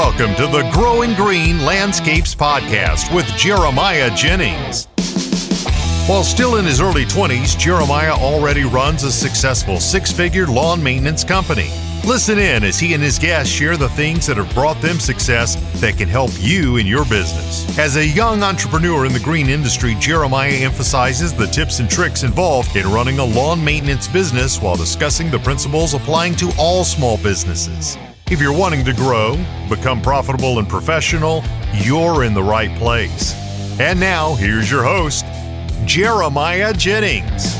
welcome to the Growing Green Landscapes Podcast with Jeremiah Jennings. While still in his early 20s, Jeremiah already runs a successful six figure lawn maintenance company. Listen in as he and his guests share the things that have brought them success that can help you in your business. As a young entrepreneur in the green industry, Jeremiah emphasizes the tips and tricks involved in running a lawn maintenance business while discussing the principles applying to all small businesses. If you're wanting to grow, become profitable and professional, you're in the right place. And now, here's your host, Jeremiah Jennings.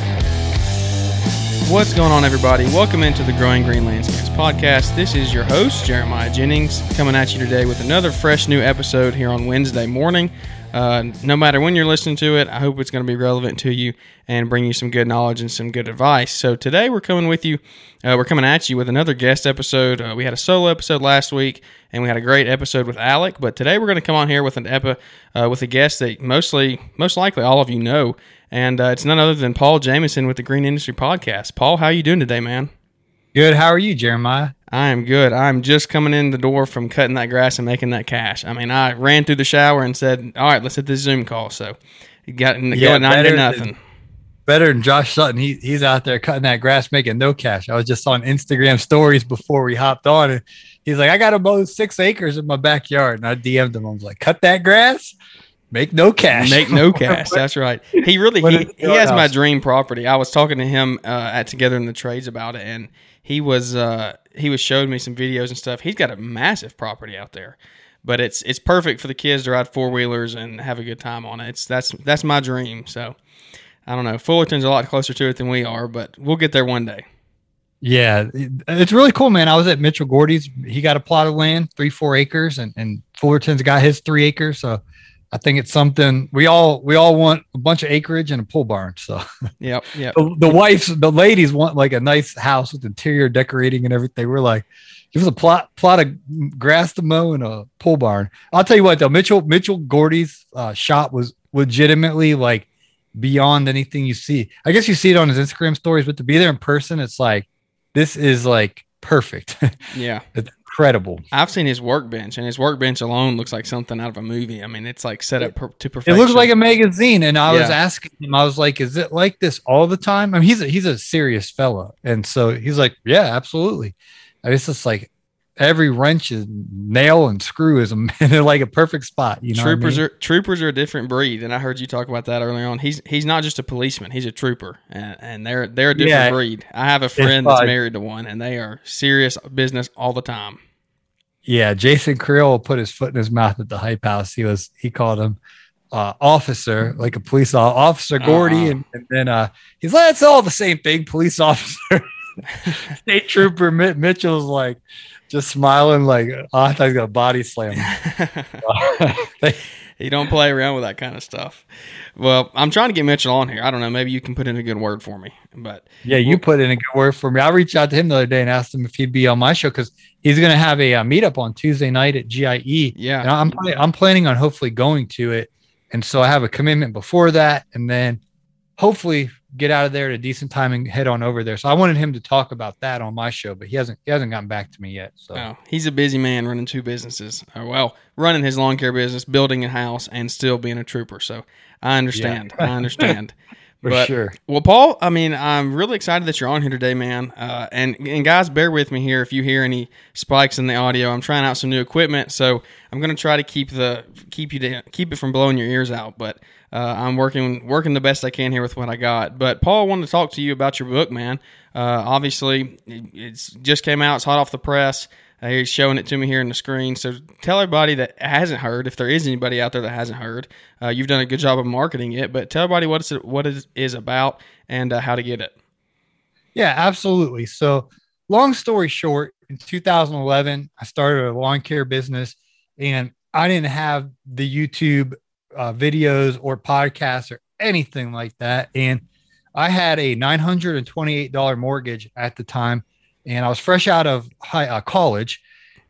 What's going on, everybody? Welcome into the Growing Green Landscapes podcast. This is your host, Jeremiah Jennings, coming at you today with another fresh new episode here on Wednesday morning. Uh, no matter when you're listening to it, I hope it's going to be relevant to you and bring you some good knowledge and some good advice. So today we're coming with you, uh, we're coming at you with another guest episode. Uh, we had a solo episode last week, and we had a great episode with Alec. But today we're going to come on here with an epi, uh, with a guest that mostly, most likely, all of you know, and uh, it's none other than Paul Jameson with the Green Industry Podcast. Paul, how are you doing today, man? Good. How are you, Jeremiah? I am good. I'm just coming in the door from cutting that grass and making that cash. I mean, I ran through the shower and said, "All right, let's hit this Zoom call." So, you got yeah, going nine to nothing. Than, better than Josh Sutton. He he's out there cutting that grass, making no cash. I was just on Instagram stories before we hopped on, and he's like, "I got to mow six acres in my backyard," and I DM'd him. I was like, "Cut that grass." Make no cash. Make no cash. That's right. He really he, he has my dream property. I was talking to him uh, at Together in the Trades about it, and he was uh, he was showing me some videos and stuff. He's got a massive property out there, but it's it's perfect for the kids to ride four wheelers and have a good time on it. It's that's that's my dream. So I don't know. Fullerton's a lot closer to it than we are, but we'll get there one day. Yeah, it's really cool, man. I was at Mitchell Gordy's. He got a plot of land, three, four acres, and, and Fullerton's got his three acres. So I think it's something we all we all want a bunch of acreage and a pool barn. So yeah, yeah. The, the wives, the ladies want like a nice house with interior decorating and everything. We're like, give us a plot plot of grass to mow and a pool barn. I'll tell you what though, Mitchell Mitchell Gordy's uh, shop was legitimately like beyond anything you see. I guess you see it on his Instagram stories, but to be there in person, it's like this is like perfect. Yeah incredible. I've seen his workbench, and his workbench alone looks like something out of a movie. I mean, it's like set up per- to perfection. It looks like a magazine, and I yeah. was asking him, I was like, "Is it like this all the time?" I mean, he's a, he's a serious fella, and so he's like, "Yeah, absolutely." And it's just like every wrench is nail and screw is a, like a perfect spot. You know, troopers I mean? are troopers are a different breed, and I heard you talk about that earlier on. He's he's not just a policeman; he's a trooper, and, and they're they're a different yeah, breed. I have a friend that's married to one, and they are serious business all the time. Yeah, Jason Creel put his foot in his mouth at the hype house. He was he called him uh, officer, like a police officer, Gordy, uh-huh. and, and, then uh, he's like, it's all the same thing, police officer. State Trooper Mitchell's like just smiling, like, oh, I thought he was gonna body slam. you don't play around with that kind of stuff. Well, I'm trying to get Mitchell on here. I don't know. Maybe you can put in a good word for me. But yeah, you put in a good word for me. I reached out to him the other day and asked him if he'd be on my show because he's going to have a, a, uh, meetup on Tuesday night at GIE. Yeah, and I'm I'm planning on hopefully going to it, and so I have a commitment before that, and then hopefully get out of there at a decent time and head on over there. So I wanted him to talk about that on my show, but he hasn't he hasn't gotten back to me yet. So oh, he's a busy man running two businesses. Uh, well, running his lawn care business, building a house, and still being a trooper. So I understand. Yeah. I understand. For but, sure. Well, Paul, I mean, I'm really excited that you're on here today, man. Uh, and and guys, bear with me here if you hear any spikes in the audio. I'm trying out some new equipment, so I'm going to try to keep the keep you to, keep it from blowing your ears out. But uh, I'm working working the best I can here with what I got. But Paul, I wanted to talk to you about your book, man. Uh, obviously, it's just came out. It's hot off the press. Uh, he's showing it to me here on the screen. So tell everybody that hasn't heard, if there is anybody out there that hasn't heard, uh, you've done a good job of marketing it. But tell everybody what it's what it is about and uh, how to get it. Yeah, absolutely. So long story short, in 2011, I started a lawn care business, and I didn't have the YouTube uh, videos or podcasts or anything like that, and I had a $928 mortgage at the time and I was fresh out of high uh, college,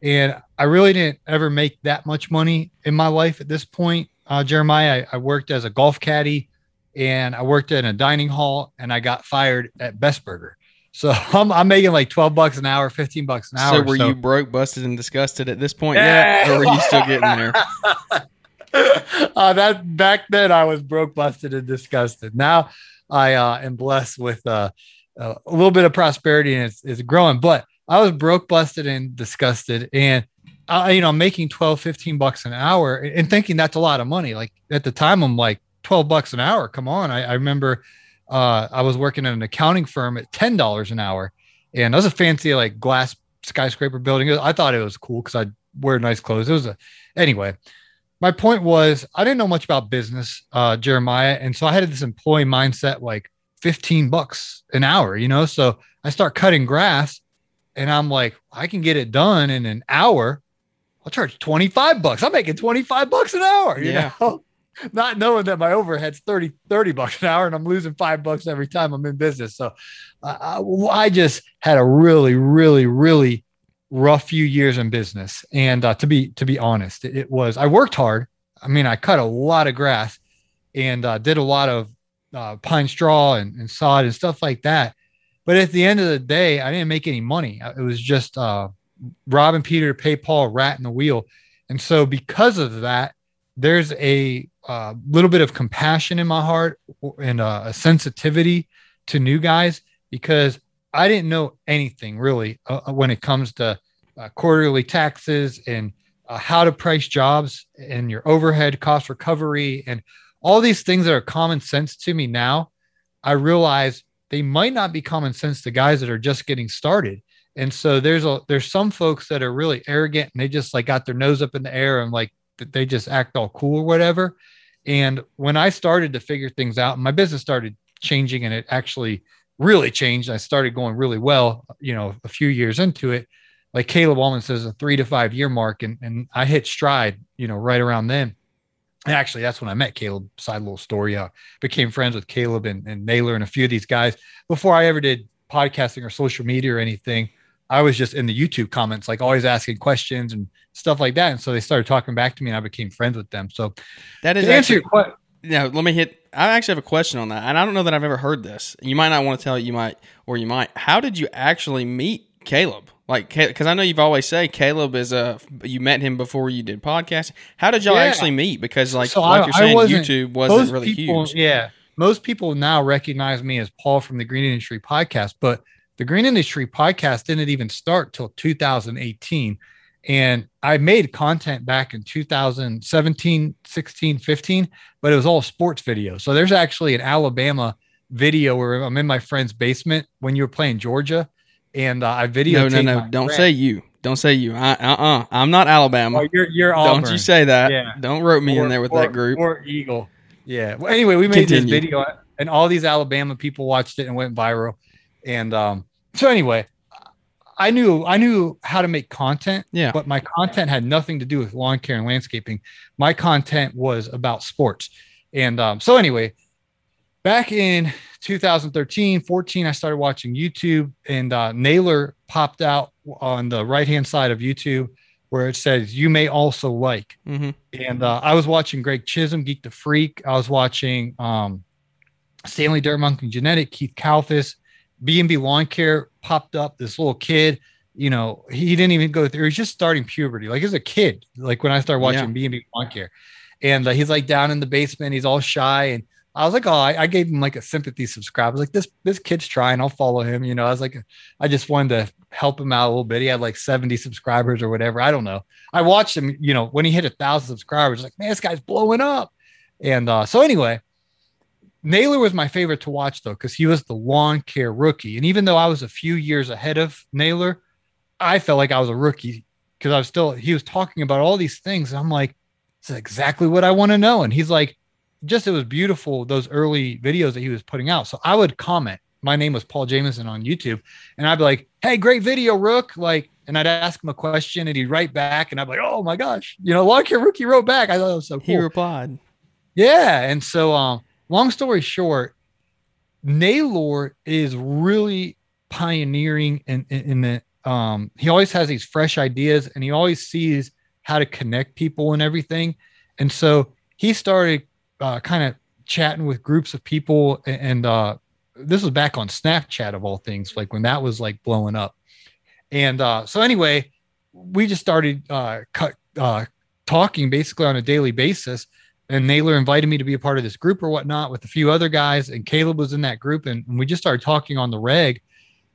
and I really didn't ever make that much money in my life at this point. Uh, Jeremiah, I, I, worked as a golf caddy, and I worked in a dining hall, and I got fired at Best Burger. So I'm, I'm making like 12 bucks an hour, 15 bucks an hour. So were you broke, busted, and disgusted at this point yet, or were you still getting there? uh, that back then I was broke, busted, and disgusted. Now I uh, am blessed with uh, a little bit of prosperity and it's, it's growing. But I was broke, busted, and disgusted, and I, you know, making 12, 15 bucks an hour and thinking that's a lot of money. Like at the time, I'm like 12 bucks an hour. Come on. I, I remember uh, I was working at an accounting firm at $10 an hour, and that was a fancy like glass skyscraper building. I thought it was cool because I'd wear nice clothes. It was a, anyway my point was I didn't know much about business, uh, Jeremiah. And so I had this employee mindset like 15 bucks an hour, you know? So I start cutting grass and I'm like, I can get it done in an hour. I'll charge 25 bucks. I'm making 25 bucks an hour, you yeah. know? Not knowing that my overhead's 30, 30 bucks an hour and I'm losing five bucks every time I'm in business. So uh, I just had a really, really, really rough few years in business. And uh, to be to be honest, it, it, was I worked hard. I mean, I cut a lot of grass and uh, did a lot of uh, pine straw and, and, sod and stuff like that. But at the end of the day, I didn't make any money. It was just uh, robbing Peter to pay Paul, rat in the wheel. And so, because of that, there's a uh, little bit of compassion in my heart and uh, a sensitivity to new guys because I didn't know anything really uh, uh, when it comes to uh, quarterly taxes and uh, how to price jobs and your overhead cost recovery and all these things that are common sense to me now. I realize they might not be common sense to guys that are just getting started. And so there's a there's some folks that are really arrogant and they just like got their nose up in the air and like they just act all cool or whatever. And when I started to figure things out, my business started changing and it actually really changed. I started going really well, you know, a few years into it. Like Caleb Wallman says, a three to five year mark, and and I hit stride, you know, right around then. And actually, that's when I met Caleb. Side little story. I became friends with Caleb and, and Naylor and a few of these guys before I ever did podcasting or social media or anything. I was just in the YouTube comments, like always asking questions and stuff like that. And so they started talking back to me, and I became friends with them. So that is answer your question. Yeah, let me hit I actually have a question on that, and I don't know that I've ever heard this. You might not want to tell it. You might, or you might. How did you actually meet Caleb? Like, because I know you've always say Caleb is a. You met him before you did podcast. How did y'all yeah. actually meet? Because like, so like I, you're saying, wasn't, YouTube wasn't really people, huge. Yeah, most people now recognize me as Paul from the Green Industry Podcast, but the Green Industry Podcast didn't even start till 2018. And I made content back in 2017, 16, 15, but it was all sports videos. So there's actually an Alabama video where I'm in my friend's basement when you were playing Georgia, and uh, I video. No, no, no! Don't friend. say you. Don't say you. I, uh-uh. I'm not Alabama. Oh, you're you're Auburn. Don't you say that? Yeah. Don't rope me or, in there with or, that group. Or Eagle. Yeah. Well, anyway, we made Continue. this video, and all these Alabama people watched it and went viral. And um, so anyway, I knew I knew how to make content, yeah. But my content had nothing to do with lawn care and landscaping. My content was about sports, and um, so anyway, back in 2013, 14, I started watching YouTube, and uh, Naylor popped out on the right hand side of YouTube where it says "You may also like," mm-hmm. and uh, I was watching Greg Chisholm, Geek the Freak. I was watching um, Stanley Dirt and Genetic, Keith Kalfas, B&B Lawn Care popped up. This little kid, you know, he didn't even go through. He's just starting puberty. Like as a kid, like when I started watching B&B yeah. Lawn Care, and uh, he's like down in the basement. He's all shy, and I was like, oh, I, I gave him like a sympathy subscribe. I was like, this this kid's trying. I'll follow him. You know, I was like, I just wanted to help him out a little bit. He had like 70 subscribers or whatever. I don't know. I watched him. You know, when he hit a thousand subscribers, like, man, this guy's blowing up. And uh, so anyway, Naylor was my favorite to watch though, because he was the lawn care rookie. And even though I was a few years ahead of Naylor, I felt like I was a rookie because I was still, he was talking about all these things. And I'm like, this is exactly what I want to know. And he's like, just it was beautiful, those early videos that he was putting out. So I would comment. My name was Paul Jameson on YouTube. And I'd be like, hey, great video, Rook. Like, and I'd ask him a question and he'd write back. And I'd be like, oh my gosh, you know, lawn care rookie wrote back. I thought it was so cool. He replied. Yeah. And so, um, long story short, Naylor is really pioneering in, in, in the um he always has these fresh ideas and he always sees how to connect people and everything. And so he started uh, kind of chatting with groups of people and, uh, this was back on Snapchat of all things, like when that was like blowing up. And uh, so anyway, we just started uh, uh, talking basically on a daily basis. And Naylor invited me to be a part of this group or whatnot with a few other guys, and Caleb was in that group, and, and we just started talking on the reg.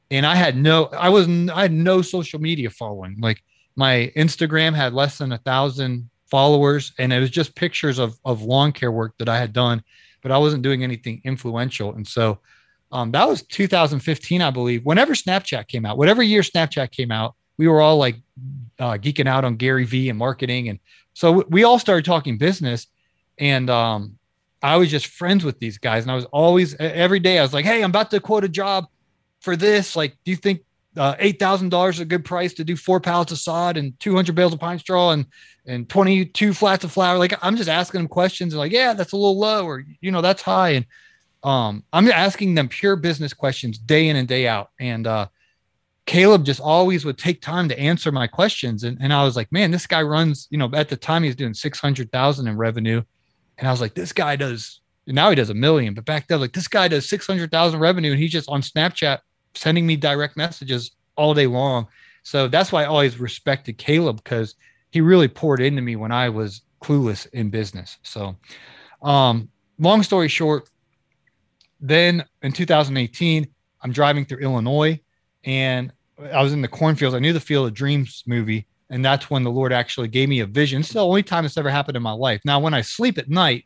And I had no, I was, I had no social media following. Like my Instagram had less than a thousand followers, and it was just pictures of of lawn care work that I had done, but I wasn't doing anything influential. And so um, that was 2015, I believe. Whenever Snapchat came out, whatever year Snapchat came out, we were all like uh, geeking out on Gary Vee and marketing, and so we all started talking business. And um, I was just friends with these guys, and I was always every day I was like, "Hey, I'm about to quote a job for this. Like, do you think uh, eight thousand dollars is a good price to do four pallets of sod and 200 bales of pine straw and and 22 flats of flower?" Like, I'm just asking them questions, and like, "Yeah, that's a little low," or you know, "That's high," and um, I'm asking them pure business questions day in and day out. And uh, Caleb just always would take time to answer my questions. And, and I was like, man, this guy runs, you know, at the time he was doing 600,000 in revenue. And I was like, this guy does, now he does a million, but back then, like this guy does 600,000 revenue and he's just on Snapchat sending me direct messages all day long. So that's why I always respected Caleb because he really poured into me when I was clueless in business. So, um, long story short, then in 2018, I'm driving through Illinois and I was in the cornfields. I knew the Field of Dreams movie, and that's when the Lord actually gave me a vision. It's the only time it's ever happened in my life. Now, when I sleep at night,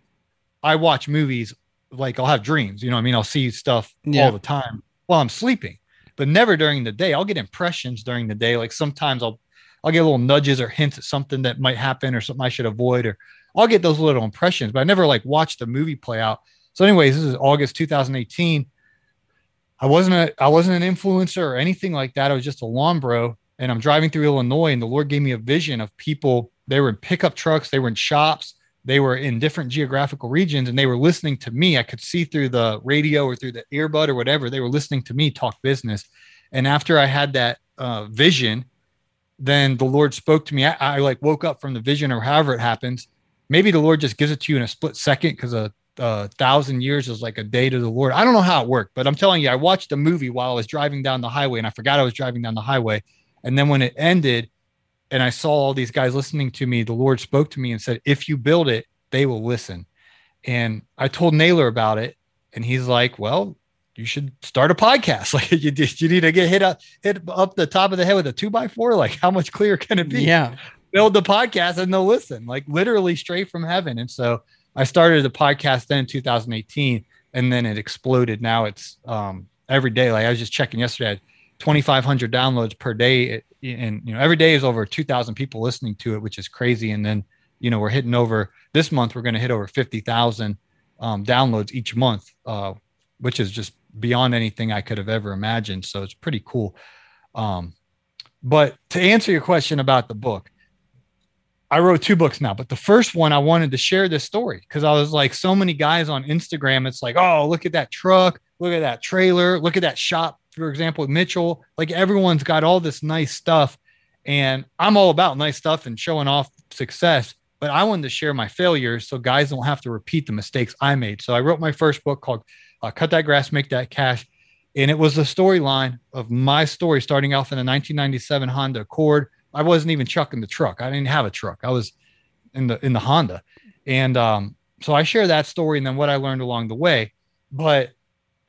I watch movies like I'll have dreams. You know, I mean, I'll see stuff yeah. all the time while I'm sleeping, but never during the day. I'll get impressions during the day. Like sometimes I'll I'll get little nudges or hints at something that might happen or something I should avoid, or I'll get those little impressions, but I never like watch the movie play out. So, anyways, this is August 2018. I wasn't a I wasn't an influencer or anything like that. I was just a lawn bro. And I'm driving through Illinois, and the Lord gave me a vision of people. They were in pickup trucks, they were in shops, they were in different geographical regions, and they were listening to me. I could see through the radio or through the earbud or whatever. They were listening to me talk business. And after I had that uh, vision, then the Lord spoke to me. I, I, like woke up from the vision or however it happens. Maybe the Lord just gives it to you in a split second because a a thousand years is like a day to the Lord. I don't know how it worked, but I'm telling you, I watched a movie while I was driving down the highway and I forgot I was driving down the highway. And then when it ended and I saw all these guys listening to me, the Lord spoke to me and said, If you build it, they will listen. And I told Naylor about it. And he's like, Well, you should start a podcast. Like you, you need to get hit up, hit up the top of the head with a two by four. Like how much clearer can it be? Yeah. Build the podcast and they'll listen, like literally straight from heaven. And so I started the podcast then in 2018, and then it exploded. Now it's um, every day. Like I was just checking yesterday, 2,500 downloads per day, and you know every day is over 2,000 people listening to it, which is crazy. And then you know we're hitting over this month. We're going to hit over 50,000 um, downloads each month, uh, which is just beyond anything I could have ever imagined. So it's pretty cool. Um, but to answer your question about the book, I wrote two books now, but the first one I wanted to share this story because I was like, so many guys on Instagram, it's like, oh, look at that truck, look at that trailer, look at that shop, for example, with Mitchell. Like everyone's got all this nice stuff. And I'm all about nice stuff and showing off success, but I wanted to share my failures so guys don't have to repeat the mistakes I made. So I wrote my first book called uh, Cut That Grass, Make That Cash. And it was the storyline of my story starting off in a 1997 Honda Accord I wasn't even chucking the truck. I didn't have a truck. I was in the in the Honda, and um, so I share that story and then what I learned along the way. But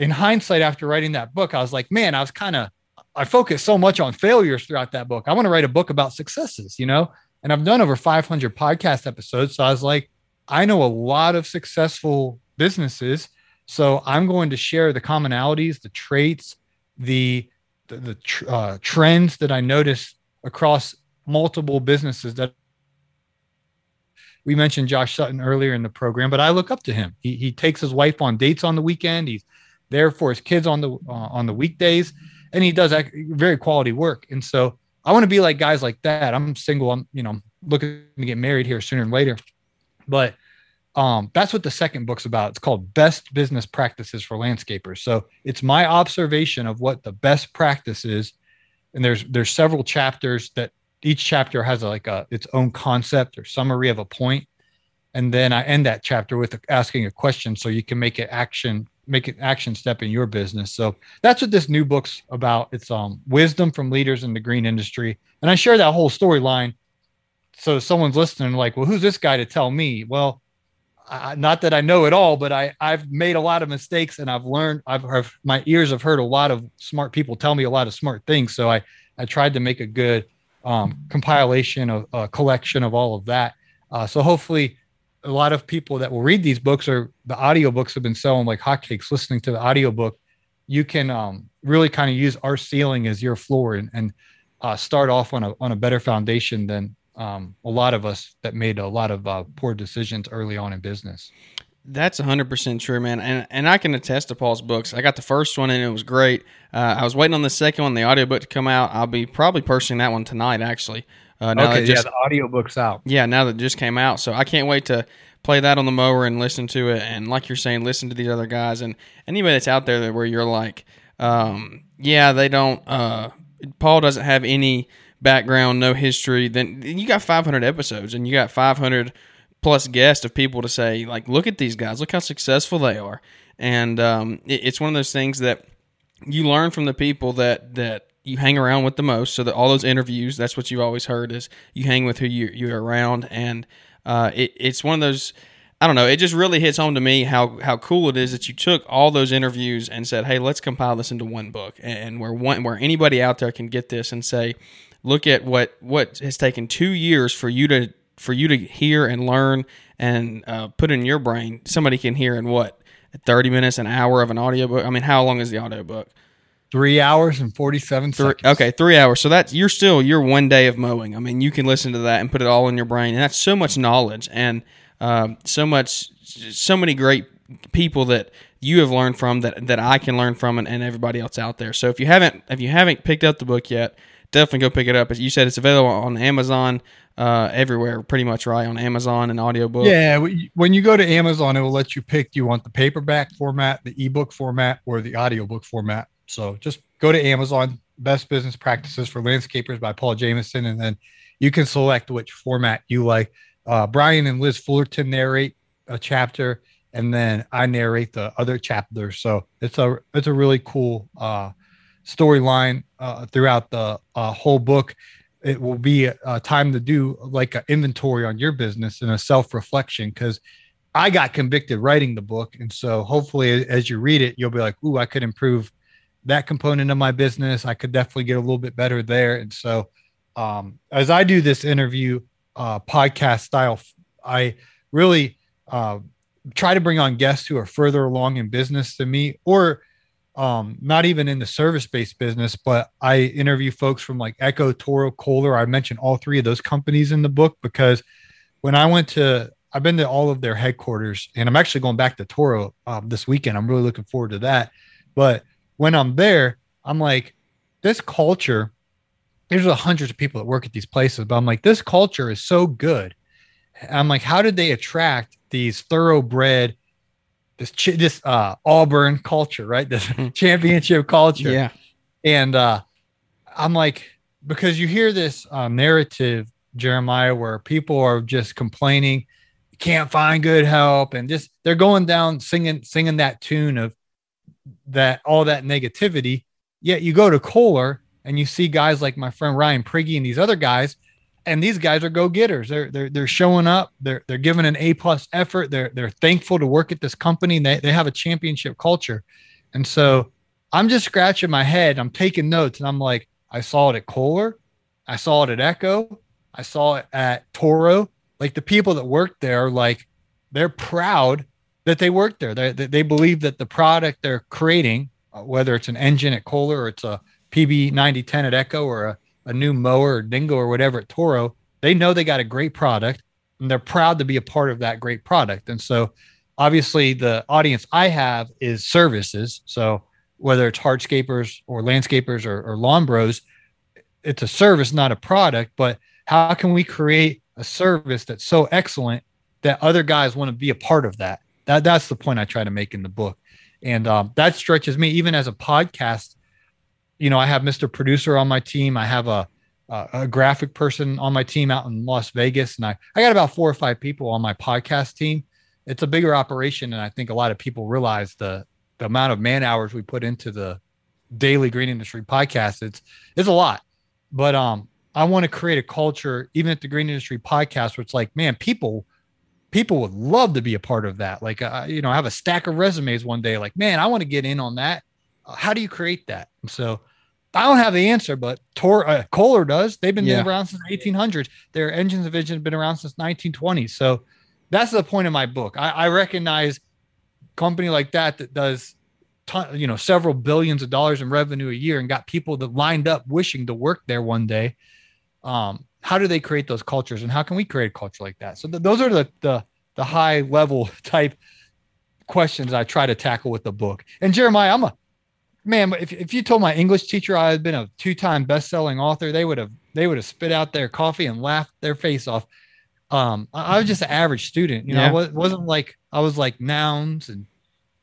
in hindsight, after writing that book, I was like, man, I was kind of I focused so much on failures throughout that book. I want to write a book about successes, you know. And I've done over 500 podcast episodes, so I was like, I know a lot of successful businesses, so I'm going to share the commonalities, the traits, the the, the uh, trends that I noticed across multiple businesses that we mentioned Josh Sutton earlier in the program, but I look up to him. He, he takes his wife on dates on the weekend. He's there for his kids on the uh, on the weekdays, and he does very quality work. And so I want to be like guys like that. I'm single. I'm you know looking to get married here sooner and later, but um, that's what the second book's about. It's called Best Business Practices for Landscapers. So it's my observation of what the best practice is and there's there's several chapters that each chapter has a, like a its own concept or summary of a point and then i end that chapter with asking a question so you can make it action make an action step in your business. So that's what this new book's about. It's um wisdom from leaders in the green industry. And I share that whole storyline. So someone's listening, like, well, who's this guy to tell me? Well, I, not that I know it all, but I I've made a lot of mistakes and I've learned. I've, I've my ears have heard a lot of smart people tell me a lot of smart things. So I I tried to make a good um, compilation of a uh, collection of all of that. Uh, so hopefully a lot of people that will read these books or the audiobooks have been selling like hotcakes listening to the audiobook you can um, really kind of use our ceiling as your floor and, and uh, start off on a, on a better foundation than um, a lot of us that made a lot of uh, poor decisions early on in business that's 100% true, man. And and I can attest to Paul's books. I got the first one and it was great. Uh, I was waiting on the second one, the audiobook to come out. I'll be probably purchasing that one tonight, actually. Uh, now okay, just, yeah, the audiobook's out. Yeah, now that just came out. So I can't wait to play that on the mower and listen to it. And like you're saying, listen to these other guys and anybody that's out there where you're like, um, yeah, they don't, uh, Paul doesn't have any background, no history. Then you got 500 episodes and you got 500 plus guests of people to say, like, look at these guys, look how successful they are. And um, it, it's one of those things that you learn from the people that, that, you hang around with the most. So that all those interviews, that's what you've always heard is you hang with who you you're around, and uh, it, it's one of those. I don't know. It just really hits home to me how how cool it is that you took all those interviews and said, "Hey, let's compile this into one book," and where one where anybody out there can get this and say, "Look at what what has taken two years for you to for you to hear and learn and uh, put in your brain. Somebody can hear in what thirty minutes, an hour of an audiobook. I mean, how long is the audiobook? Three hours and forty-seven three, seconds. Okay, three hours. So that's you're still your one day of mowing. I mean, you can listen to that and put it all in your brain, and that's so much knowledge and um, so much, so many great people that you have learned from that that I can learn from, and, and everybody else out there. So if you haven't if you haven't picked up the book yet, definitely go pick it up. As you said, it's available on Amazon. Uh, everywhere, pretty much, right? On Amazon and audiobook. Yeah, when you go to Amazon, it will let you pick. Do you want the paperback format, the ebook format, or the audiobook format? So just go to Amazon, Best Business Practices for Landscapers by Paul Jameson, and then you can select which format you like. Uh, Brian and Liz Fullerton narrate a chapter, and then I narrate the other chapters. So it's a it's a really cool uh, storyline uh, throughout the uh, whole book. It will be a time to do like an inventory on your business and a self reflection because I got convicted writing the book, and so hopefully as you read it, you'll be like, "Ooh, I could improve." That component of my business. I could definitely get a little bit better there. And so, um, as I do this interview uh, podcast style, I really uh, try to bring on guests who are further along in business than me, or um, not even in the service based business, but I interview folks from like Echo, Toro, Kohler. I mentioned all three of those companies in the book because when I went to, I've been to all of their headquarters and I'm actually going back to Toro um, this weekend. I'm really looking forward to that. But when I'm there, I'm like, this culture, there's hundreds of people that work at these places, but I'm like, this culture is so good. I'm like, how did they attract these thoroughbred, this this uh, Auburn culture, right? This mm-hmm. championship culture. Yeah. And uh, I'm like, because you hear this um, narrative, Jeremiah, where people are just complaining, can't find good help, and just they're going down singing singing that tune of that all that negativity. Yet you go to Kohler and you see guys like my friend Ryan Priggy and these other guys, and these guys are go getters. They're they're they're showing up. They're they're giving an A plus effort. They're they're thankful to work at this company. They they have a championship culture, and so I'm just scratching my head. I'm taking notes, and I'm like, I saw it at Kohler, I saw it at Echo, I saw it at Toro. Like the people that work there, like they're proud that they work there. They, they believe that the product they're creating, uh, whether it's an engine at Kohler or it's a PB 9010 at Echo or a, a new mower or Dingo or whatever at Toro, they know they got a great product and they're proud to be a part of that great product. And so, obviously, the audience I have is services. So, whether it's hardscapers or landscapers or, or lawn bros, it's a service, not a product. But how can we create a service that's so excellent that other guys want to be a part of that? That that's the point I try to make in the book, and um, that stretches me even as a podcast. You know, I have Mr. Producer on my team. I have a a, a graphic person on my team out in Las Vegas, and I I got about four or five people on my podcast team. It's a bigger operation, and I think a lot of people realize the the amount of man hours we put into the daily green industry podcast, it's it's a lot. But um, I want to create a culture, even at the green industry podcast, where it's like, man, people people would love to be a part of that. Like, uh, you know, I have a stack of resumes one day. Like, man, I want to get in on that. Uh, how do you create that? So I don't have the answer, but Tor uh, Kohler does. They've been Yeah. around since 1800s. Their engines division has been around since 1920. So that's the point of my book. I, I recognize company like that that does, ton, you know, several billions of dollars in revenue a year and got people that lined up wishing to work there one day. Um, how do they create those cultures, and how can we create a culture like that? So th- those are the the the high level type questions I try to tackle with the book. And Jeremiah, I'm a man. If, if you told my English teacher I had been a two time best selling author, they would have they would have spit out their coffee and laughed their face off. Um, I, I was just an average student, you know. Yeah. I was, wasn't like I was like nouns and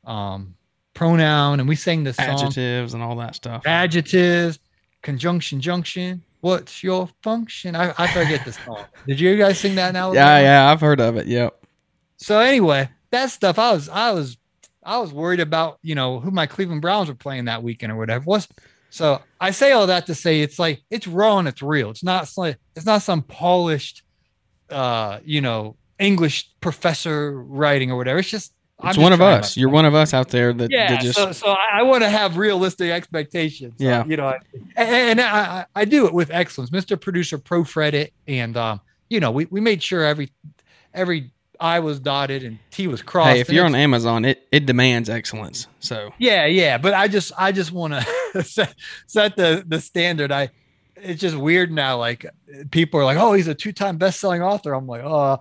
um, pronoun, and we sang song Adjectives and all that stuff. adjectives, conjunction, junction. What's your function? I, I forget this song. Did you guys sing that now? Yeah, yeah, I've heard of it. Yep. So anyway, that stuff I was I was I was worried about, you know, who my Cleveland Browns were playing that weekend or whatever. Was so I say all that to say it's like it's raw and it's real. It's not like it's not some polished uh, you know, English professor writing or whatever. It's just It's one of us. You're one of us out there that, yeah, that just so, so I, I want to have realistic expectations. Yeah. you know, I- and, and I, I do it with excellence. Mr. Producer proofread it, and um, you know, we, we made sure every every I was dotted and T was crossed. hey, if you're on Amazon, it it demands excellence. So yeah, yeah, but I just I just want to set set the the standard. I it's just weird now. Like people are like, oh, he's a two time best selling author. I'm like, oh.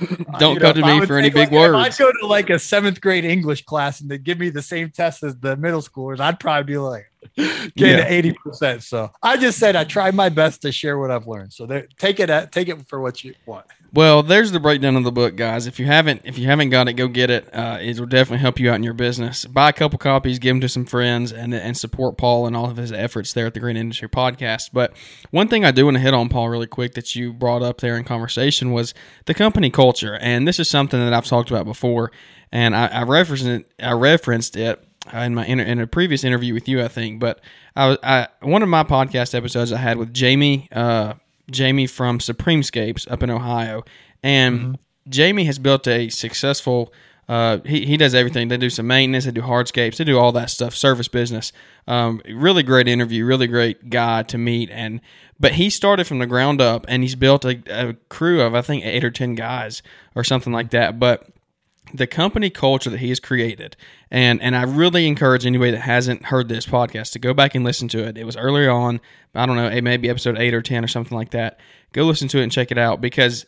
Uh, Don't you come know, to me for any big like, If words. I'd go to like a seventh grade English class and they give me the same test as the middle schoolers, I'd probably be like getting Yeah. eighty percent. So I just said I tried my best to share what I've learned. So there, take it at take it for what you want. Well, there's the breakdown of the book, guys. If you haven't, if you haven't got it, go get it. Uh, it will definitely help you out in your business. Buy a couple copies, give them to some friends, and and support Paul and all of his efforts there at the Green Industry Podcast. But one thing I do want to hit on, Paul, really quick that you brought up there in conversation was the company culture, and this is something that I've talked about before, and I, I referenced it. I referenced it in my inter- in a previous interview with you, I think. But I was I one of my podcast episodes I had with Jamie. Uh, Jamie from Supremescapes up in Ohio, and Jamie has built a successful. Uh, he, he does everything. They do some maintenance. They do hardscapes. They do all that stuff. Service business. Um, really great interview. Really great guy to meet. And but he started from the ground up, and he's built a, a crew of I think eight or ten guys or something like that. But the company culture that he has created and and I really encourage anybody that hasn't heard this podcast to go back and listen to it. It was earlier on, I don't know, it may be episode 8 or 10 or something like that. Go listen to it and check it out because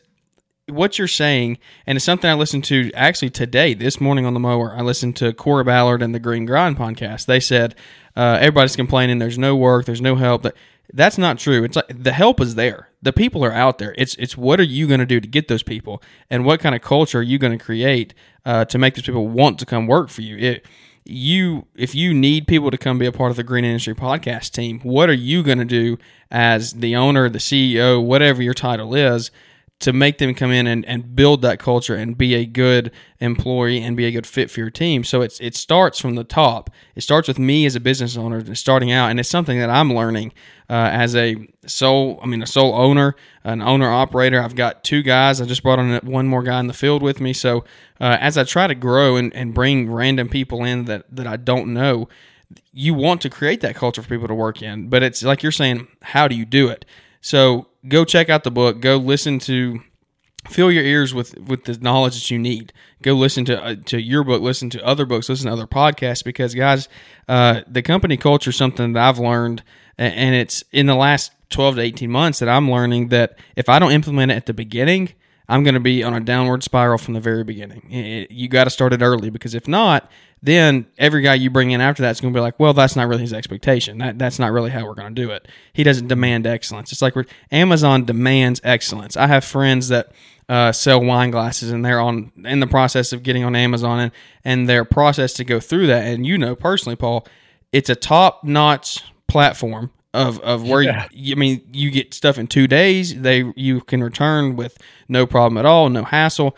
what you're saying and it's something I listened to actually today this morning on the mower. I listened to Cora Ballard and the Green Grind podcast. They said uh, everybody's complaining there's no work, there's no help. That that's not true. It's like the help is there. The people are out there. It's it's what are you going to do to get those people, and what kind of culture are you going to create uh, to make those people want to come work for you? It, you if you need people to come be a part of the Green Industry Podcast team, what are you going to do as the owner, the CEO, whatever your title is? To make them come in and, and build that culture and be a good employee and be a good fit for your team. So it's it starts from the top. It starts with me as a business owner starting out, and it's something that I'm learning uh, as a sole. I mean, a sole owner, an owner operator. I've got two guys. I just brought on one more guy in the field with me. So uh, as I try to grow and, and bring random people in that that I don't know, you want to create that culture for people to work in. But it's like you're saying, how do you do it? So go check out the book. Go listen to, fill your ears with with the knowledge that you need. Go listen to uh, to your book. Listen to other books. Listen to other podcasts because guys, uh, the company culture is something that I've learned, and it's in the last twelve to eighteen months that I'm learning that if I don't implement it at the beginning. I'm going to be on a downward spiral from the very beginning. You got to start it early because if not, then every guy you bring in after that is going to be like, well, that's not really his expectation. That, that's not really how we're going to do it. He doesn't demand excellence. It's like we're, Amazon demands excellence. I have friends that uh, sell wine glasses and they're on in the process of getting on Amazon and, and their process to go through that. And you know personally, Paul, it's a top notch platform of, of where Yeah. you, I mean you get stuff in two days. They you can return with no problem at all, no hassle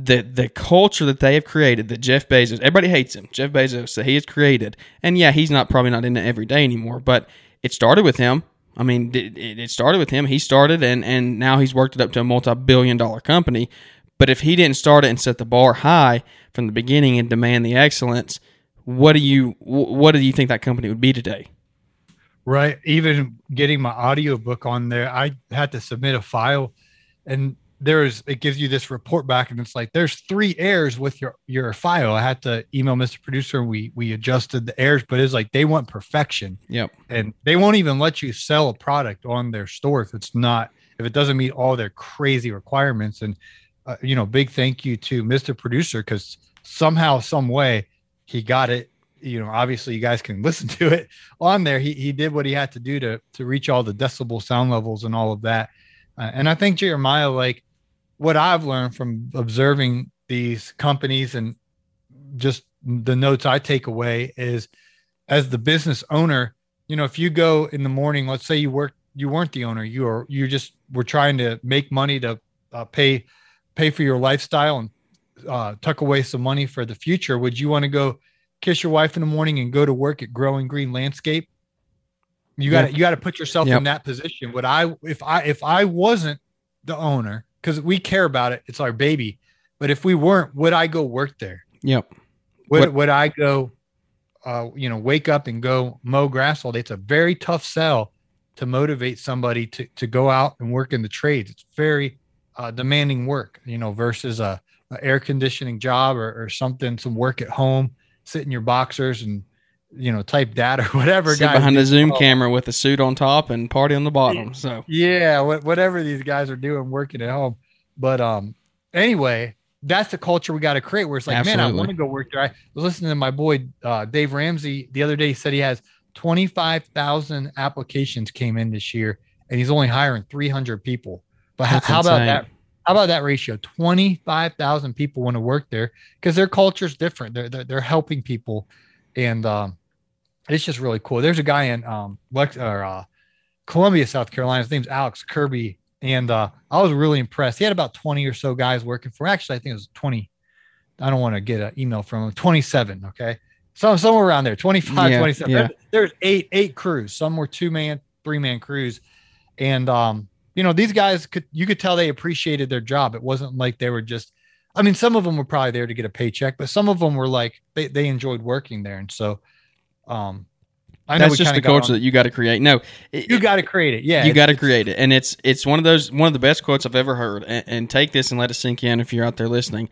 the the culture that they have created that Jeff Bezos everybody hates him. Jeff Bezos that he has created. And yeah he's not probably not in it every day anymore but it started with him. I mean it, it started with him. He started and and now he's worked it up to a multi-billion dollar company. But if he didn't start it and set the bar high from the beginning and demand the excellence what do you what do you think that company would be today? Right. Even getting my audio book on there I had to submit a file and there's it gives you this report back and it's like there's three errors with your your file. I had to email mr producer. And we we adjusted the errors but it's like they want perfection. Yep. And they won't even let you sell a product on their store if it's not if it doesn't meet all their crazy requirements. And uh, you know big thank you to mr producer because somehow some way he got it. You know obviously you guys can listen to it on there. He, he did what he had to do to to reach all the decibel sound levels and all of that. Uh, and i think jeremiah like what I've learned from observing these companies and just the notes I take away is as the business owner, you know, if you go in the morning, let's say you work, you weren't the owner, you are, you just were trying to make money to uh, pay, pay for your lifestyle and uh, tuck away some money for the future. Would you want to go kiss your wife in the morning and go to work at Growing Green Landscape? You got to, you got to put yourself yep. in that position. Would I, if I, if I wasn't the owner, because we care about it. It's our baby. But if we weren't, would I go work there? Yep. Would, what? would I go, uh, you know, wake up and go mow grass all day? It's a very tough sell to motivate somebody to, to go out and work in the trades. It's very uh, demanding work, you know, versus a, a air conditioning job or, or, something, some work at home, sit in your boxers and, you know, type that or whatever. Sit behind a Zoom camera with a suit on top and party on the bottom. So yeah, whatever these guys are doing, working at home. But um, anyway, that's the culture we got to create. Where it's like, Absolutely. man, I want to go work there. I was listening to my boy uh, Dave Ramsey the other day. He said he has twenty five thousand applications came in this year, and he's only hiring three hundred people. But how, how about that? How about that ratio? Twenty five thousand people want to work there because their culture is different. They're, they're they're helping people, and um, it's just really cool. There's a guy in um, Lex or uh, Columbia, South Carolina. His name's Alex Kirby and uh, I was really impressed. He had about 20 or so guys working for him. Actually, I think it was 20. I don't want to get an email from him. 27. Okay. So somewhere around there, 25, yeah, 27. Yeah. There's eight, eight crews. Some were two man, three man crews. And, um, you know, these guys could, you could tell they appreciated their job. It wasn't like they were just, I mean, some of them were probably there to get a paycheck, but some of them were like, they, they enjoyed working there. And so, um, I know that's just the culture that you got to create. No, it, you got to create it. Yeah, you got to create it, and it's it's one of those one of the best quotes I've ever heard. And, and, take this and let it sink in if you're out there listening.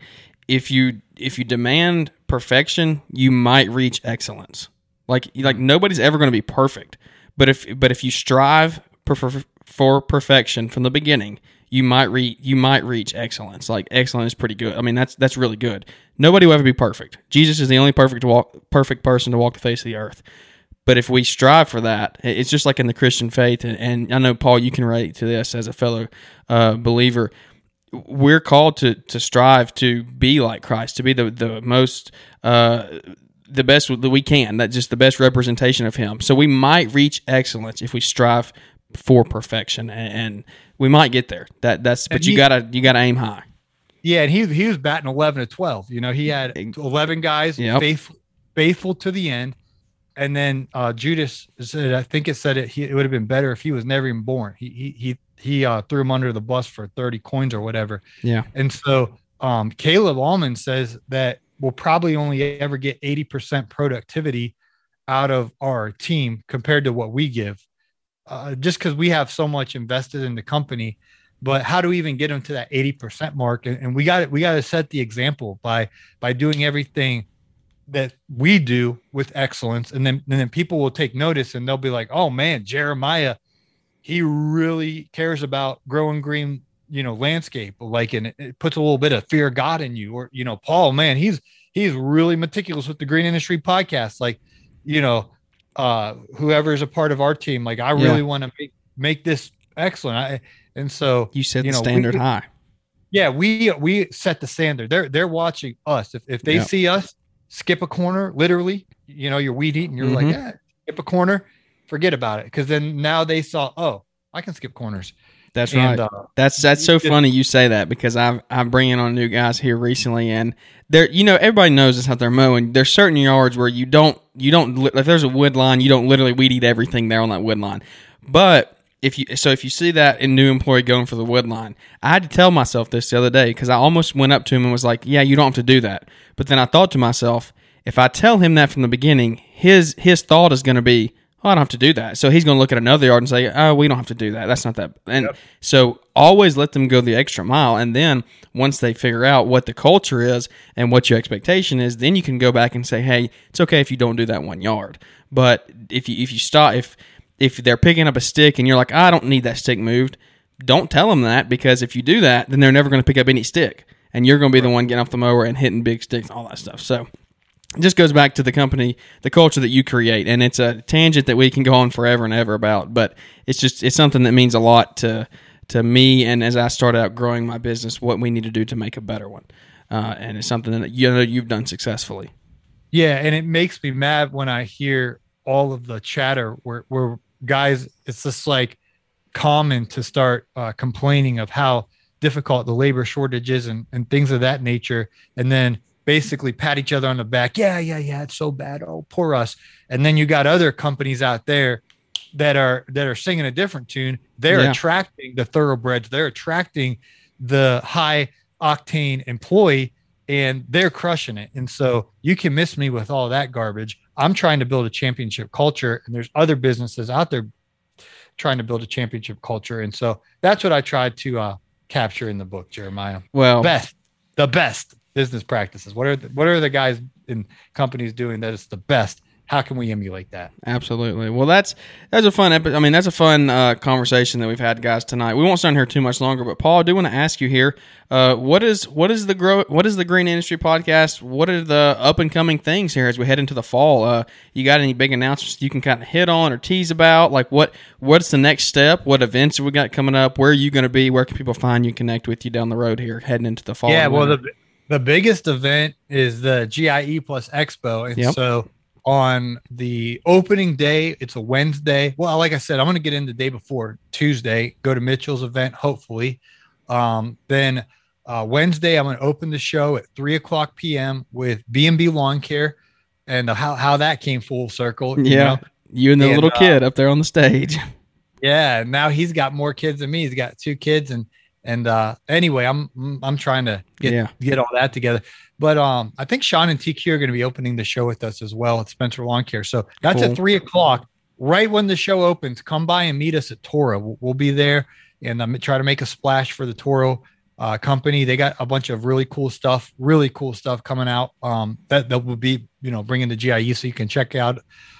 If you if you demand perfection, you might reach excellence. Like like nobody's ever going to be perfect, but if but if you strive for, for perfection from the beginning, you might reach you might reach excellence. Like excellence is pretty good. I mean that's that's really good. Nobody will ever be perfect. Jesus is the only perfect walk perfect person to walk the face of the earth. But if we strive for that, it's just like in the Christian faith. And, and I know, Paul, you can relate to this as a fellow uh, believer. We're called to to strive to be like Christ, to be the the most uh, the best that we can. That just the best representation of Him. So we might reach excellence if we strive for perfection, and, and we might get there. That that's but you gotta you gotta aim high. Yeah, and he he was batting eleven to twelve. You know, he had eleven guys yep. faithful faithful to the end and then uh, Judas said, I think it said it, he, it would have been better if he was never even born. He he he he uh, threw him under the bus for thirty coins or whatever. Yeah. And so um, Caleb Allman says that we'll probably only ever get eighty percent productivity out of our team compared to what we give, uh, just because we have so much invested in the company. But how do we even get them to that eighty percent mark? And, and we got we got to set the example by by doing everything that we do with excellence and then and then people will take notice and they'll be like oh man jeremiah he really cares about growing green you know landscape like and it, it puts a little bit of fear of god in you or you know paul man he's he's really meticulous with the green industry podcast like you know uh whoever is a part of our team like i really yeah. want to make make this excellent I, and so you set you the standard we, high yeah we we set the standard they're they're watching us if, if they see us skip a corner, literally, you know, you're weed eating, you're mm-hmm. like, yeah, skip a corner, forget about it. Cause then now they saw, oh, I can skip corners. That's And, right. uh, That's that's so funny you say that because I've I'm bringing on new guys here recently, and there you know everybody knows this out there mowing. There's certain yards where you don't you don't if there's a wood line, you don't literally weed eat everything there on that wood line. But if you so if you see that a new employee going for the wood line, I had to tell myself this the other day because I almost went up to him and was like, "Yeah, you don't have to do that." But then I thought to myself, if I tell him that from the beginning, his his thought is going to be, "Oh, I don't have to do that." So he's going to look at another yard and say, "Oh, we don't have to do that. That's not that." And so always let them go the extra mile, and then once they figure out what the culture is and what your expectation is, then you can go back and say, "Hey, it's okay if you don't do that one yard." But if you if you stop if if they're picking up a stick and you're like, I don't need that stick moved, don't tell them that because if you do that, then they're never going to pick up any stick, and you're going to be the one getting off the mower and hitting big sticks, and all that stuff. So just goes back to the company, the culture that you create, and it's a tangent that we can go on forever and ever about. But it's just it's something that means a lot to to me, and as I started out growing my business, what we need to do to make a better one, uh, and it's something that you know you've done successfully. Yeah, and it makes me mad when I hear all of the chatter where where guys, it's just like common to start uh, complaining of how difficult the labor shortage is and, and things of that nature, and then basically pat each other on the back. Yeah, yeah, yeah, it's so bad. Oh, poor us. And then you got other companies out there that are that are singing a different tune. They're Yeah. attracting the thoroughbreds. They're attracting the high octane employee and they're crushing it. And so you can miss me with all that garbage. I'm trying to build a championship culture, and there's other businesses out there trying to build a championship culture. And so that's what I tried to uh, capture in the book, Jeremiah. Well, Best, the best business practices. What are the, what are the guys in companies doing that is the best? How can we emulate that? Absolutely. Well, that's that's a fun episode. I mean, that's a fun uh, conversation that we've had, guys, tonight. We won't stand here too much longer, but Paul, I do want to ask you here: uh, what is what is the grow? What is the Green Industry Podcast? What are the up and coming things here as we head into the fall? Uh, you got any big announcements you can kind of hit on or tease about? Like what what's the next step? What events have we got coming up? Where are you going to be? Where can people find you, connect with you down the road here, heading into the fall? yeah, well, the the biggest event is the GIE Plus Expo, and Yep. so on the opening day, it's a Wednesday. Well, like I said, I'm going to get in the day before Tuesday. Go to Mitchell's event, hopefully. Um, then uh, Wednesday, I'm going to open the show at three o'clock p.m. with B and B Lawn Care, and how how that came full circle. you Yeah. know? you and the and, little uh, kid up there on the stage. Yeah, now he's got more kids than me. He's got two kids, and and uh, anyway, I'm I'm trying to get Yeah. get all that together. But um, I think Sean and TQ are going to be opening the show with us as well at Spencer Lawn Care. So that's Cool. at three o'clock, right when the show opens. Come by and meet us at Toro. We'll, we'll be there and um, try to make a splash for the Toro uh, company. They got a bunch of really cool stuff, really cool stuff coming out. Um, that that will be you know bringing the GIE, so you can check out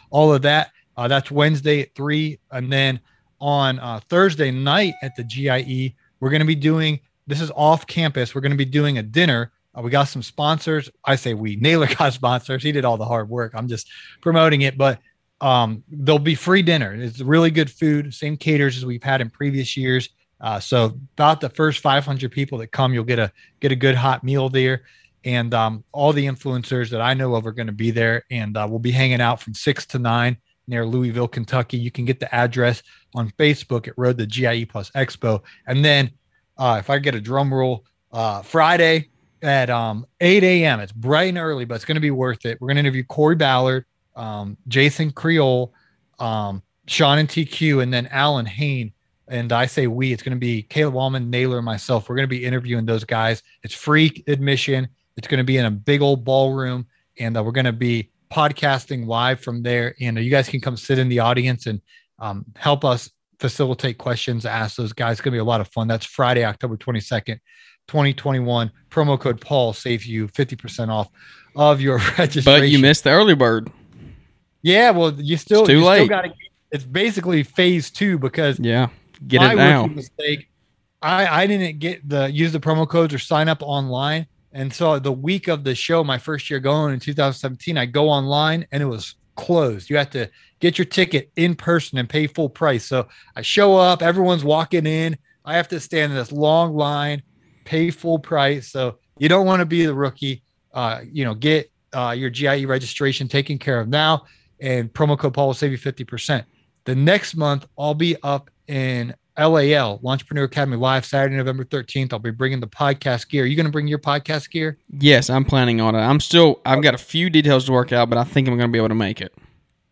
all of that. Uh, that's Wednesday at three, and then on uh, Thursday night at the GIE, we're going to be doing this is off campus. We're going to be doing a dinner. Uh, we got some sponsors. I say we. Naylor got sponsors. He did all the hard work. I'm just promoting it, but um, there'll be free dinner. It's really good food, same caters as we've had in previous years. Uh, so about the first 500 people that come, you'll get a get a good hot meal there, and um, all the influencers that I know of are going to be there, and uh, we'll be hanging out from six to nine near Louisville, Kentucky. You can get the address on Facebook at Road to GIE Plus Expo, and then uh, if I get a drum roll, uh, Friday at um, 8 a.m. It's bright and early, but it's going to be worth it. We're going to interview Corey Ballard, um, Jason Creel, um, Sean and TQ, and then Alan Hain. And I say we, it's going to be Caleb Wallman, Naylor, and myself. We're going to be interviewing those guys. It's free admission. It's going to be in a big old ballroom, and uh, we're going to be podcasting live from there. And you guys can come sit in the audience and um, help us facilitate questions, ask those guys. It's going to be a lot of fun. That's Friday, October 22nd, 2021. Promo code Paul saves you 50% off of your registration. But you missed the early bird. Yeah, well, you still, It's too you still late. got to. It's basically phase two because Yeah. Get my it now. mistake. I I didn't get the use the promo codes or sign up online, and so the week of the show, my first year going in 2017, I go online and it was closed. You have to get your ticket in person and pay full price. So I show up, everyone's walking in. I have to stand in this long line, pay full price. So you don't want to be the rookie. Uh, you know, get uh, your GIE registration taken care of now, and promo code Paul will save you 50%. The next month, I'll be up in LAL, Lawnpreneur Academy Live, Saturday, November 13th. I'll be bringing the podcast gear. Are you going to bring your podcast gear? Yes, I'm planning on it. I'm still, I've got a few details to work out, but I think I'm going to be able to make it.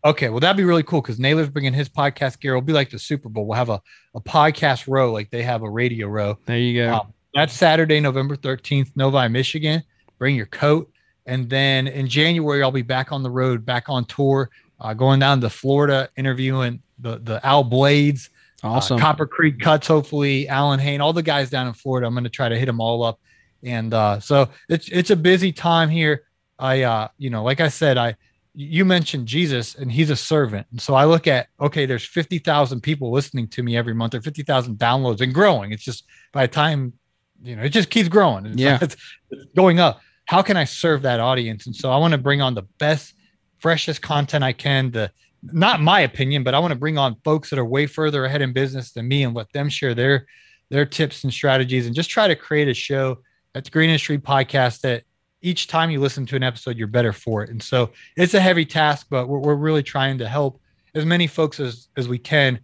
Okay, well that'd be really cool because Naylor's bringing his podcast gear. It'll be like the Super Bowl. We'll have a, a podcast row like they have a radio row. There you go. Um, that's Saturday, November 13th, Novi, Michigan. Bring your coat. And then in January, I'll be back on the road, back on tour, uh, going down to Florida, interviewing the, the Al Blades, awesome. uh, Copper Creek Cuts, hopefully, Alan Hain, all the guys down in Florida. I'm going to try to hit them all up. And uh, so it's it's a busy time here. I, uh, you know, like I said, I you mentioned Jesus and he's a servant. And so I look at, okay, there's 50,000 people listening to me every month or 50,000 downloads and growing. It's just by the time, you know, it just keeps growing. It's, Yeah. It's, it's going up. How can I serve that audience? And so I want to bring on the best, freshest content I can. The, not my opinion, but I want to bring on folks that are way further ahead in business than me and let them share their, their tips and strategies and just try to create a show at the Green Industry podcast that each time you listen to an episode, you're better for it. And so it's a heavy task, but we're, we're really trying to help as many folks as, as we can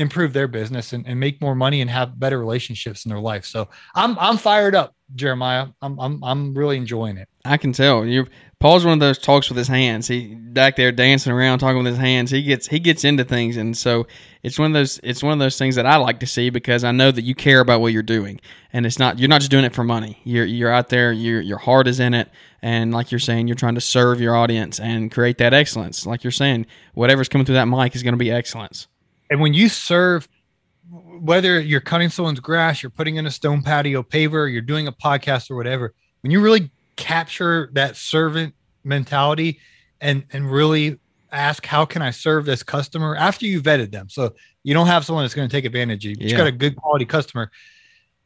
improve their business and, and make more money and have better relationships in their life. So I'm, I'm fired up, Jeremiah. I'm, I'm, I'm really enjoying it. I can tell you. Paul's one of those talks with his hands. He back there dancing around, talking with his hands. He gets he gets into things, and so it's one of those it's one of those things that I like to see because I know that you care about what you're doing, and it's not you're not just doing it for money. You're you're out there. Your your heart is in it, and like you're saying, you're trying to serve your audience and create that excellence. Like you're saying, whatever's coming through that mic is going to be excellence. And when you serve, whether you're cutting someone's grass, you're putting in a stone patio paver, you're doing a podcast or whatever, when you really capture that servant mentality and and really ask how can I serve this customer after you vetted them. So you don't have someone that's going to take advantage of you. You Yeah. got a good quality customer.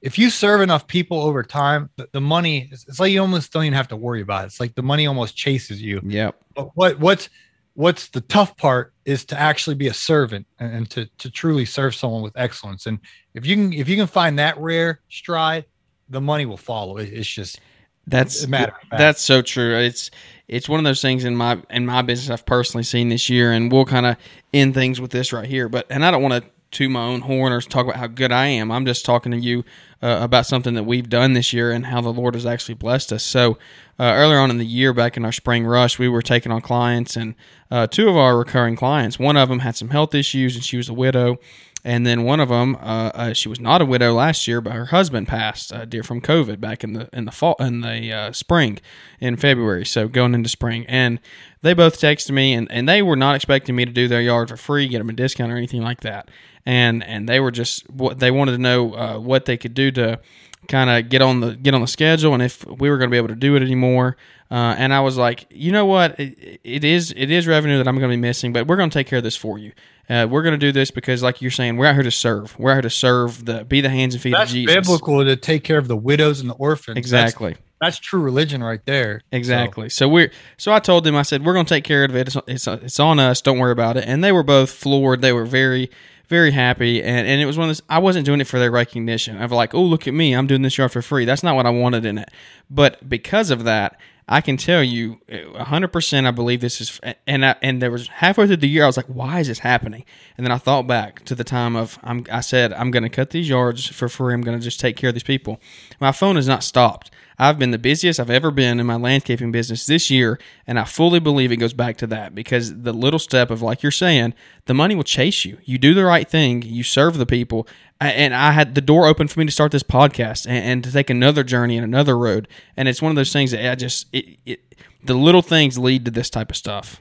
If you serve enough people over time, the, the money it's, like you almost don't even have to worry about it. It's like the money almost chases you. Yep. But what what's what's the tough part is to actually be a servant and, to to truly serve someone with excellence. And if you can if you can find that rare stride, the money will follow. It, it's just That's a matter of that's so true. It's it's one of those things in my in my business I've personally seen this year, and we'll kind of end things with this right here. But and I don't want to toot my own horn or talk about how good I am. I'm just talking to you uh, about something that we've done this year and how the Lord has actually blessed us. So uh, earlier on in the year, back in our spring rush, we were taking on clients, and uh, two of our recurring clients, one of them had some health issues, and she was a widow. And then one of them, uh, uh, she was not a widow last year, but her husband passed, uh, dear from COVID, back in the in the fall in the spring, in February. So going into spring, and they both texted me, and, and they were not expecting me to do their yard for free, get them a discount or anything like that. And and they were just what they wanted to know uh, what they could do to kind of get on the get on the schedule, and if we were going to be able to do it anymore. Uh, and I was like, you know what, it, it is it is revenue that I'm going to be missing, but we're going to take care of this for you. Uh, we're going to do this because, like you're saying, we're out here to serve. We're out here to serve the be the hands and feet that's of Jesus. biblical to take care of the widows and the orphans. Exactly. That's, true religion right there. So, Exactly. So, we're so I told them I said we're going to take care of it. It's, it's it's on us. Don't worry about it. And they were both floored. They were very very happy. And and it was one of those. I wasn't doing it for their recognition of like, oh look at me, I'm doing this yard for free. That's not what I wanted in it. But because of that. I can tell you, uh, 100%. I believe this is, and I, and there was halfway through the year, I was like, "Why is this happening?" And then I thought back to the time of, I'm, I said, "I'm going to cut these yards for free. I'm going to just take care of these people." My phone has not stopped. I've been the busiest I've ever been in my landscaping business this year, and I fully believe it goes back to that because the little step of, like you're saying, the money will chase you. You do the right thing, you serve the people, and I had the door open for me to start this podcast and, and to take another journey and another road. And it's one of those things that I just, it, it, the little things lead to this type of stuff.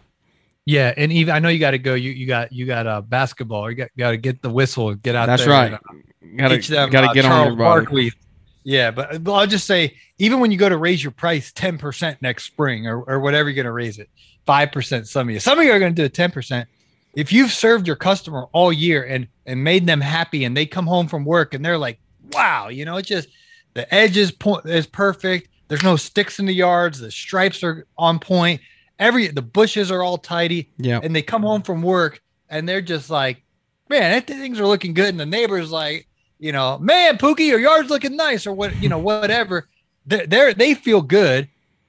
Yeah, and even I know you got to go. You you got you got uh, basketball. You got got to get the whistle. Get out. That's there right. Got to got to get on Charles everybody. Barkley. Yeah, but, uh, but I'll just say, even when you go to raise your price ten percent next spring or, or whatever you're going to raise it, five percent. Some of you, some of you are going to do it ten percent. If you've served your customer all year and and made them happy, and they come home from work and they're like, "Wow," you know, it just the edge is point is perfect. There's no sticks in the yards. The stripes are on point. Every the bushes are all tidy Yeah. and they come home from work and they're just like, man, things are looking good. And the neighbor's like, you know, man, Pookie, your yard's looking nice, or what, you know, whatever. They're, they're they feel good.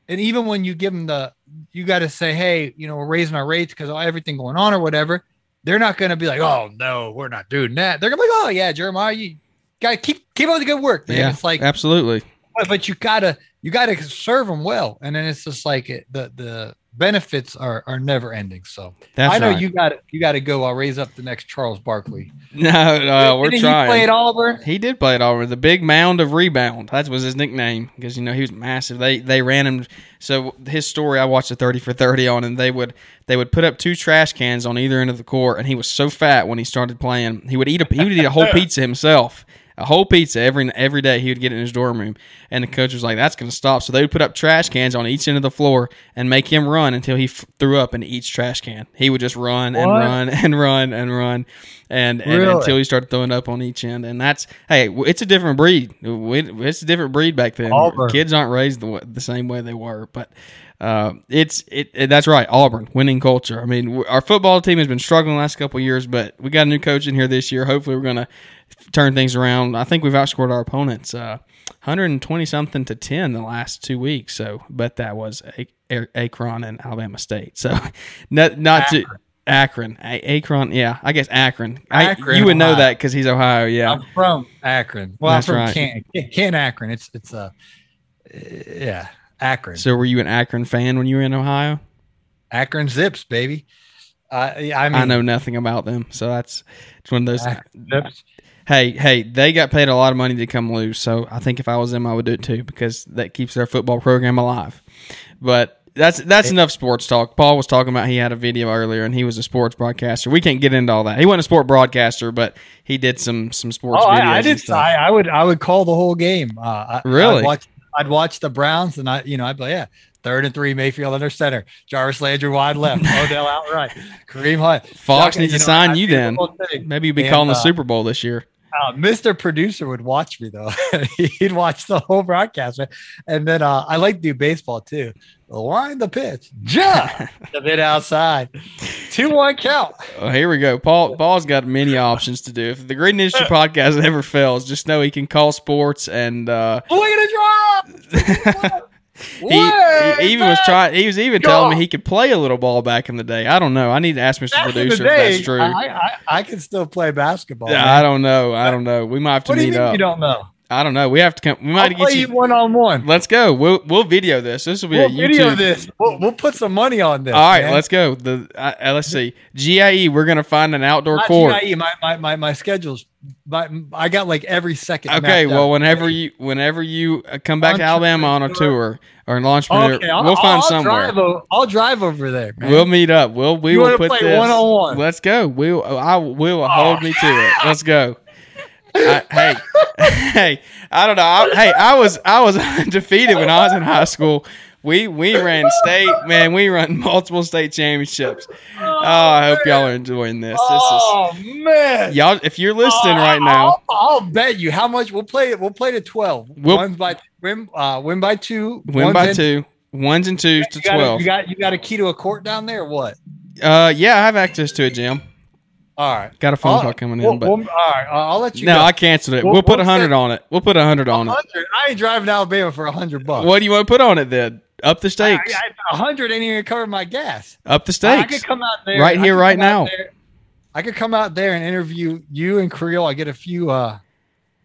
And even when you give them the, you got to say, hey, you know, we're raising our rates because everything going on or whatever. they're not going to be like, oh no, we're not doing that. They're gonna be like, oh yeah, Jeremiah, you gotta keep keep up the good work, man. Yeah, It's like, absolutely. but, but you gotta you gotta serve them well, and then it's just like it, the the benefits are are never ending. So That's I know right. you got to you got to go. I'll raise up the next Charles Barkley. No, no, we're Didn't trying. He play at Auburn. He did play at Auburn. The big mound of rebound. That was his nickname because you know he was massive. They they ran him. So his story, I watched a thirty for thirty on, and they would they would put up two trash cans on either end of the court, and he was so fat when he started playing, he would eat a he would eat a whole pizza himself. A whole pizza every every day he would get in his dorm room, and the coach was like, "That's going to stop." So they would put up trash cans on each end of the floor and make him run until he f- threw up in each trash can. He would just run and What? run and run and run, and, and Really? until he started throwing up on each end. And that's hey, it's a different breed. It's a different breed back then. Auburn. Kids aren't raised the, the same way they were, but uh, it's it. That's right, Auburn winning culture. I mean, w- our football team has been struggling the last couple of years, but we got a new coach in here this year. Hopefully, we're gonna turn things around. I think we've outscored our opponents. Uh, 120 something to 10 the last two weeks. So, but that was a- A- Akron and Alabama State. So, not not to Akron, A- Akron. Yeah, I guess Akron. I, Akron, you would know that because he's Ohio. Yeah, I'm from Akron. Well, That's I'm from right. Kent, Kent, Akron. It's it's a uh, yeah, Akron. So, were you an Akron fan when you were in Ohio? Akron Zips, baby. Uh, I mean, I know nothing about them, so that's it's one of those. Zips. Hey, hey, they got paid a lot of money to come loose, so I think if I was them, I would do it too because that keeps their football program alive. But that's that's enough sports talk. Paul was talking about he had a video earlier, and he was a sports broadcaster. We can't get into all that. He wasn't a sport broadcaster, but he did some some sports Oh, videos. I, I did. I, I would. I would call the whole game. Uh, I, Really? I'd watch, I'd watch the Browns, and I, you know, I'd be like, yeah, third and three, Mayfield under center, Jarvis Landry wide left, Odell outright, Kareem Hunt. Fox Shaka- needs to know, sign you then. Maybe you'll be And, calling the uh, Super Bowl this year. Uh, Mr. Producer would watch me though. He'd watch the whole broadcast, man. and then uh, I like to do baseball too. Line the pitch, jump a bit outside, two one count. Oh, here we go. Paul Paul's got many options to do. If the Green Industry podcast ever fails, just know he can call sports and uh, Look at the drop. he, he even was trying. He was even telling me he could play a little ball back in the day. I don't know. I need to ask Mr. Back Producer day, if that's true. I, I, I can still play basketball. Yeah, man. I don't know. I don't know. We might have to What do you meet mean up. you don't know? I don't know. We have to come. We might get you one on one. Let's go. We'll we'll video this. This will be We'll a YouTube. video this. We'll, we'll put some money on this. All right, man. let's go. The uh, let's see. GIE. We're gonna find an outdoor Not court. GIE, my, my, my, my schedule's, my, I got like every second. Okay, well, whenever you whenever you uh, come back to Alabama on a tour or Lawnpreneur, Okay, I'll, we'll find I'll somewhere. Drive o- I'll drive over there. Man. We'll meet up. We'll we You will put play this one-on-one? Let's go. We'll I we will Oh. hold me to it. Let's go. I, hey, hey, I don't know. I, hey, I was I was undefeated when I was in high school. We we ran state man. We run multiple state championships. Oh, I hope y'all are enjoying this. This oh man, y'all. If you're listening Oh, right now, I'll, I'll bet you how much we'll play it. We'll play to twelve. We'll- Win by win, uh, win by two. win by in- two, ones and twos to You got, twelve. you got you got a key to a court down there. Or what? Uh, yeah, I have access to a gym. All right. Got a phone I'll- call coming we'll- in, but we'll- all right, I'll I'll let you. no, go. I canceled it. We'll- We'll, put a hundred on it. We'll put a hundred on it. I ain't driving to Alabama for a hundred bucks. What do you want to put on it then? Up the stakes. I- A hundred ain't even cover my gas. Up the stakes. I could come out there Right here, right now. there- I could come out there and interview you and Creel. I get a few uh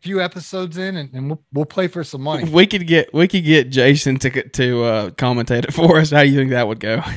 few episodes in, and, and we'll we'll play for some money. We could get we could get Jason to to uh, commentate it for us. How do you think that would go?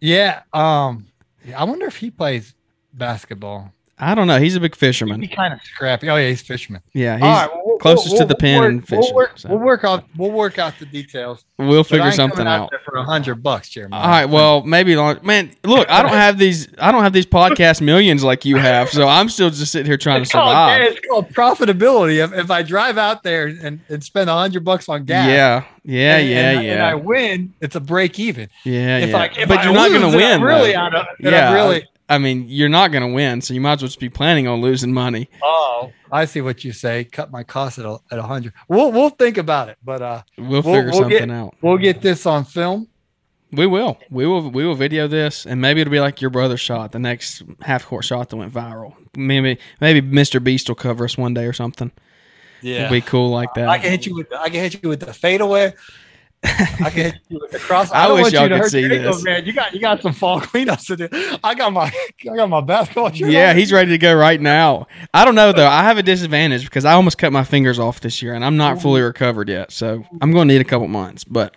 Yeah. Um. yeah, I wonder if he plays basketball. I don't know. He's a big fisherman. be kind of scrappy. Oh yeah, he's fisherman. Yeah, he's right, well, we'll- closest we'll- to the work- and We'll work, so. we'll work out. We'll work out the details. We'll figure something out. there for a hundred bucks, Jeremiah. All right. Well, maybe long. Man, look, I don't have these. I don't have these podcast millions like you have. So I'm still just sitting here trying to It's called, oh, survive. it's called profitability. If, if I drive out there and, and spend a hundred bucks on gas, Yeah. Yeah. and- Yeah. and, and I win, it's a break even. Yeah. If Yeah. I, if But I you're not going to win. Really, though. out of, Yeah. Really. I mean, you're not going to win, so you might as well just be planning on losing money. Oh, I see what you say. Cut my cost at a, at a hundred. We'll we'll think about it, but uh, We'll We'll- figure we'll something get- out. we'll get this on film. We will. We will. We will video this, and maybe it'll be like your brother shot, the next half court shot that went viral. Maybe, maybe Mr. Beast will cover us one day or something. Yeah, It'll be cool like that. I can hit you with I can hit you with the fadeaway. I can hit you with the cross. I don't wish y'all could see this. man. You got you got some fall cleanups to do. I got my I got my basketball. Yeah, on. he's ready to go right now. I don't know though. I have a disadvantage because I almost cut my fingers off this year, and I'm not fully recovered yet. So I'm going to need a couple months. But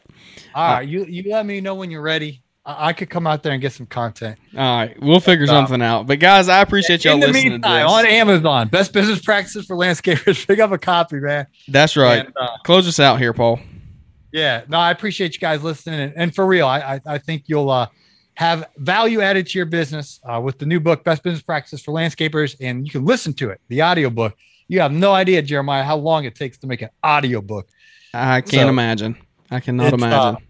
All right, you you let me know when you're ready. I, I could come out there and get some content. all right, we'll figure something out. But guys, I appreciate y'all In the listening meantime, on. Amazon, best business practices for landscapers. Pick up a copy, man. That's right. And, uh, Close us out here, Paul. Yeah, no, I appreciate you guys listening, and, and for real, I I, I think you'll uh, have value added to your business uh, with the new book, Best Business Practices for Landscapers, and you can listen to it, the audio book. You have no idea, Jeremiah, how long it takes to make an audio book. I can't So, imagine. I cannot uh, imagine.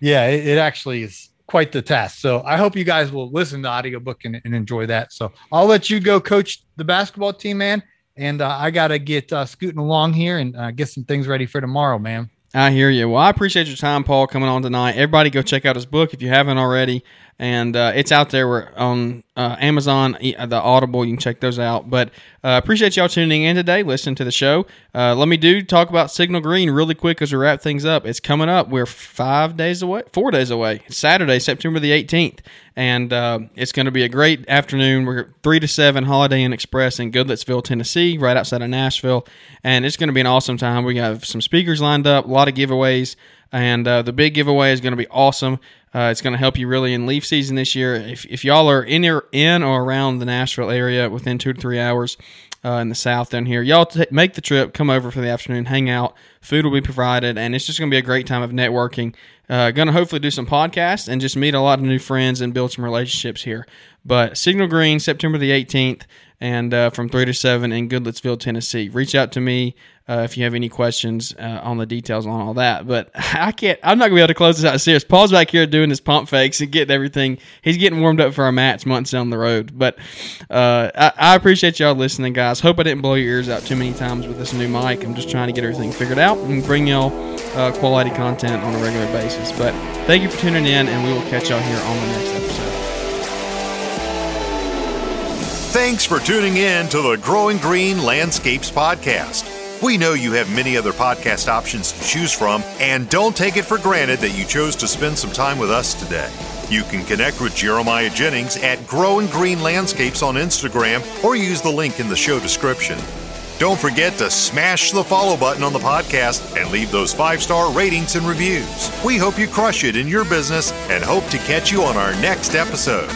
Yeah, it, it actually is quite the task. So I hope you guys will listen to the audiobook and, and enjoy that. So I'll let you go coach the basketball team, man. And uh, I got to get uh, scooting along here and uh, get some things ready for tomorrow, man. I hear you. Well, I appreciate your time, Paul, coming on tonight. Everybody, go check out his book if you haven't already, and uh, it's out there We're on uh, Amazon, e- the Audible. You can check those out. But uh, appreciate y'all tuning in today, listening to the show. Uh, let me do talk about Signal Green really quick as we wrap things up. It's coming up. We're five days away, four days away. It's Saturday, September the 18th, and uh, it's going to be a great afternoon. We're three to seven Holiday Inn Express in Goodlettsville, Tennessee, right outside of Nashville, and it's going to be an awesome time. We have some speakers lined up, a lot of giveaways. And uh, the big giveaway is going to be awesome. Uh, it's going to help you really in leaf season this year. If, if y'all are in or, in or around the Nashville area within two to three hours uh, in the south down here, y'all t- make the trip, come over for the afternoon, hang out. Food will be provided, and it's just going to be a great time of networking. Uh, going to hopefully do some podcasts and just meet a lot of new friends and build some relationships here. But Signal Green, September the 18th, and uh, from 3 to 7 in Goodlettsville, Tennessee. Reach out to me uh, if you have any questions uh, on the details on all that. But I can't, I'm not going to be able to close this out serious. Paul's back here doing his pump fakes and getting everything. He's getting warmed up for our match months down the road. But uh, I, I appreciate y'all listening, guys. Hope I didn't blow your ears out too many times with this new mic. I'm just trying to get everything figured out and bring y'all uh, quality content on a regular basis. But thank you for tuning in, and we will catch y'all here on the next episode. Thanks for tuning in to the Growing Green Landscapes Podcast. We know you have many other podcast options to choose from, and don't take it for granted that you chose to spend some time with us today. You can connect with Jeremiah Jennings at Growing Green Landscapes on Instagram or use the link in the show description. Don't forget to smash the follow button on the podcast and leave those five star ratings and reviews. We hope you crush it in your business and hope to catch you on our next episode.